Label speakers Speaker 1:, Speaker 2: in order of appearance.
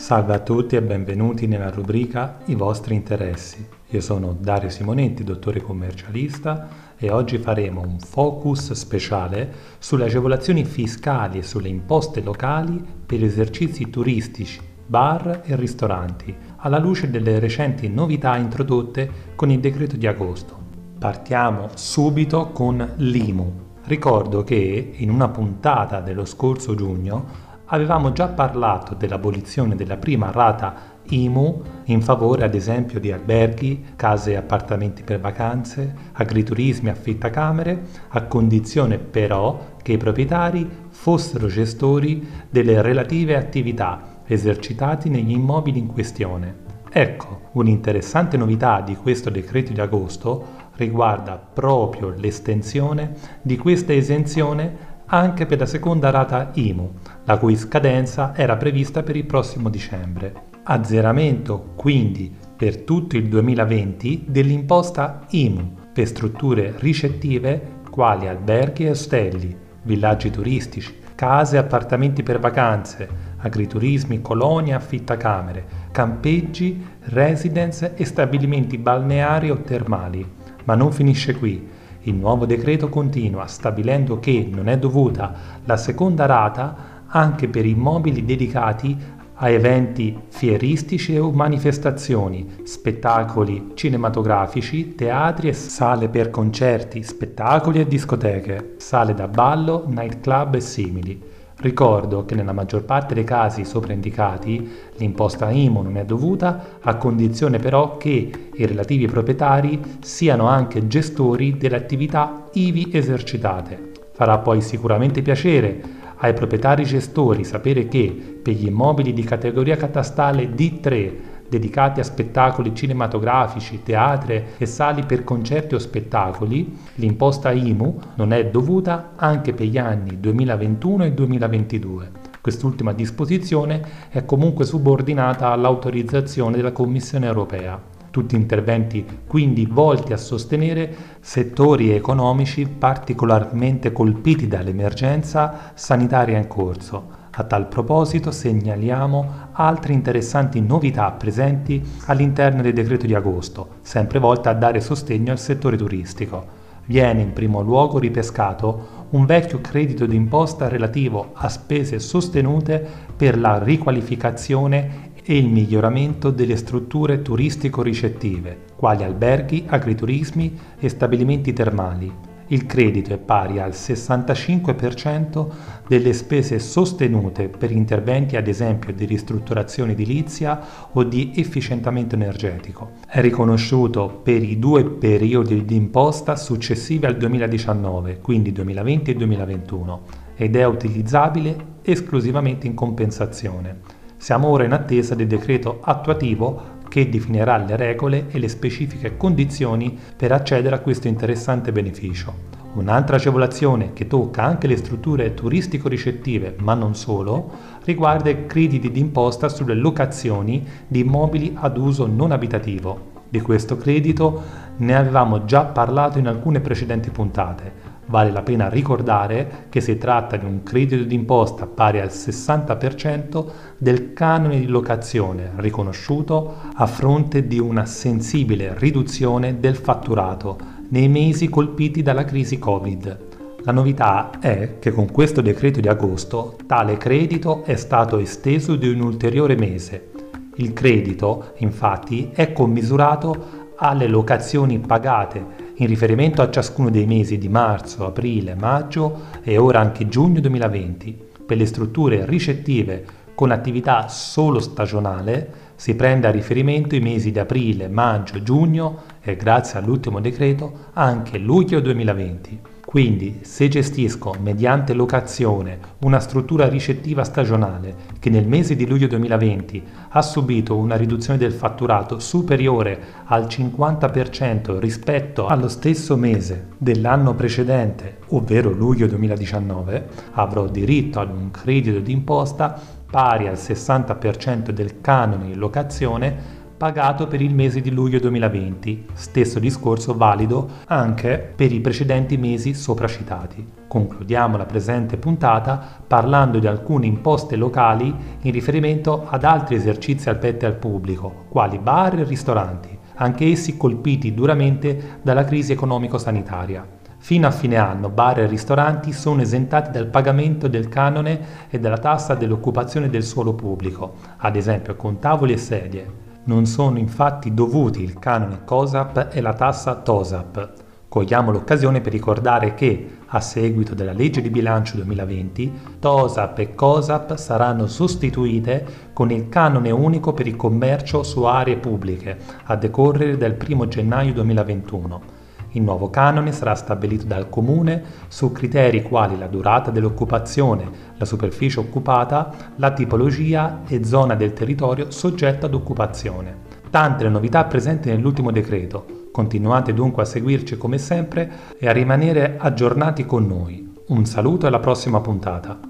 Speaker 1: Salve a tutti e benvenuti nella rubrica I vostri interessi. Io sono Dario Simonetti, dottore commercialista e oggi faremo un focus speciale sulle agevolazioni fiscali e sulle imposte locali per esercizi turistici, bar e ristoranti, alla luce delle recenti novità introdotte con il decreto di agosto. Partiamo subito con l'IMU. Ricordo che in una puntata dello scorso giugno avevamo già parlato dell'abolizione della prima rata IMU in favore ad esempio di alberghi, case e appartamenti per vacanze, agriturismi, affittacamere, a condizione però che i proprietari fossero gestori delle relative attività esercitati negli immobili in questione. Ecco, un'interessante novità di questo decreto di agosto riguarda proprio l'estensione di questa esenzione anche per la seconda rata IMU, la cui scadenza era prevista per il prossimo dicembre. Azzeramento quindi per tutto il 2020 dell'imposta IMU per strutture ricettive quali alberghi e ostelli, villaggi turistici, case e appartamenti per vacanze, agriturismi, colonie, affittacamere, campeggi, residence e stabilimenti balneari o termali. Ma non finisce qui. Il nuovo decreto continua stabilendo che non è dovuta la seconda rata anche per immobili dedicati a eventi fieristici o manifestazioni, spettacoli cinematografici, teatri e sale per concerti, spettacoli e discoteche, sale da ballo, nightclub e simili. Ricordo che nella maggior parte dei casi sopra indicati l'imposta IMU non è dovuta a condizione però che i relativi proprietari siano anche gestori delle attività ivi esercitate. Farà poi sicuramente piacere ai proprietari gestori sapere che per gli immobili di categoria catastale D3 dedicati a spettacoli cinematografici, teatri e sali per concerti o spettacoli, l'imposta IMU non è dovuta anche per gli anni 2021 e 2022. Quest'ultima disposizione è comunque subordinata all'autorizzazione della Commissione europea. Tutti interventi quindi volti a sostenere settori economici particolarmente colpiti dall'emergenza sanitaria in corso a tal proposito segnaliamo altre interessanti novità presenti all'interno del decreto di agosto, sempre volte a dare sostegno al settore turistico. Viene in primo luogo ripescato un vecchio credito d'imposta relativo a spese sostenute per la riqualificazione e il miglioramento delle strutture turistico-ricettive, quali alberghi, agriturismi e stabilimenti termali il credito è pari al 65% delle spese sostenute per interventi ad esempio di ristrutturazione edilizia o di efficientamento energetico. È riconosciuto per i due periodi di imposta successivi al 2019, quindi 2020 e 2021, ed è utilizzabile esclusivamente in compensazione. Siamo ora in attesa del decreto attuativo che definirà le regole e le specifiche condizioni per accedere a questo interessante beneficio. Un'altra agevolazione che tocca anche le strutture turistico-ricettive, ma non solo, riguarda i crediti d'imposta sulle locazioni di immobili ad uso non abitativo. Di questo credito ne avevamo già parlato in alcune precedenti puntate. Vale la pena ricordare che si tratta di un credito d'imposta pari al 60% del canone di locazione riconosciuto a fronte di una sensibile riduzione del fatturato nei mesi colpiti dalla crisi Covid. La novità è che con questo decreto di agosto tale credito è stato esteso di un ulteriore mese. Il credito, infatti, è commisurato alle locazioni pagate in riferimento a ciascuno dei mesi di marzo, aprile, maggio e ora anche giugno 2020. Per le strutture ricettive con attività solo stagionale si prende a riferimento i mesi di aprile, maggio, giugno e grazie all'ultimo decreto anche luglio 2020. Quindi, se gestisco mediante locazione una struttura ricettiva stagionale che nel mese di luglio 2020 ha subito una riduzione del fatturato superiore al 50% rispetto allo stesso mese dell'anno precedente, ovvero luglio 2019, avrò diritto ad un credito d'imposta pari al 60% del canone in locazione pagato per il mese di luglio 2020, stesso discorso valido anche per i precedenti mesi sopracitati. Concludiamo la presente puntata parlando di alcune imposte locali in riferimento ad altri esercizi aperti al pubblico, quali bar e ristoranti, anche essi colpiti duramente dalla crisi economico-sanitaria. Fino a fine anno bar e ristoranti sono esentati dal pagamento del canone e dalla tassa dell'occupazione del suolo pubblico, ad esempio con tavoli e sedie. Non sono infatti dovuti il canone COSAP e la tassa TOSAP. Cogliamo l'occasione per ricordare che, a seguito della legge di bilancio 2020, TOSAP e COSAP saranno sostituite con il canone unico per il commercio su aree pubbliche, a decorrere dal 1 gennaio 2021 il nuovo canone sarà stabilito dal Comune su criteri quali la durata dell'occupazione, la superficie occupata, la tipologia e zona del territorio soggetta ad occupazione. Tante le novità presenti nell'ultimo decreto. Continuate dunque a seguirci come sempre e a rimanere aggiornati con noi. Un saluto e alla prossima puntata.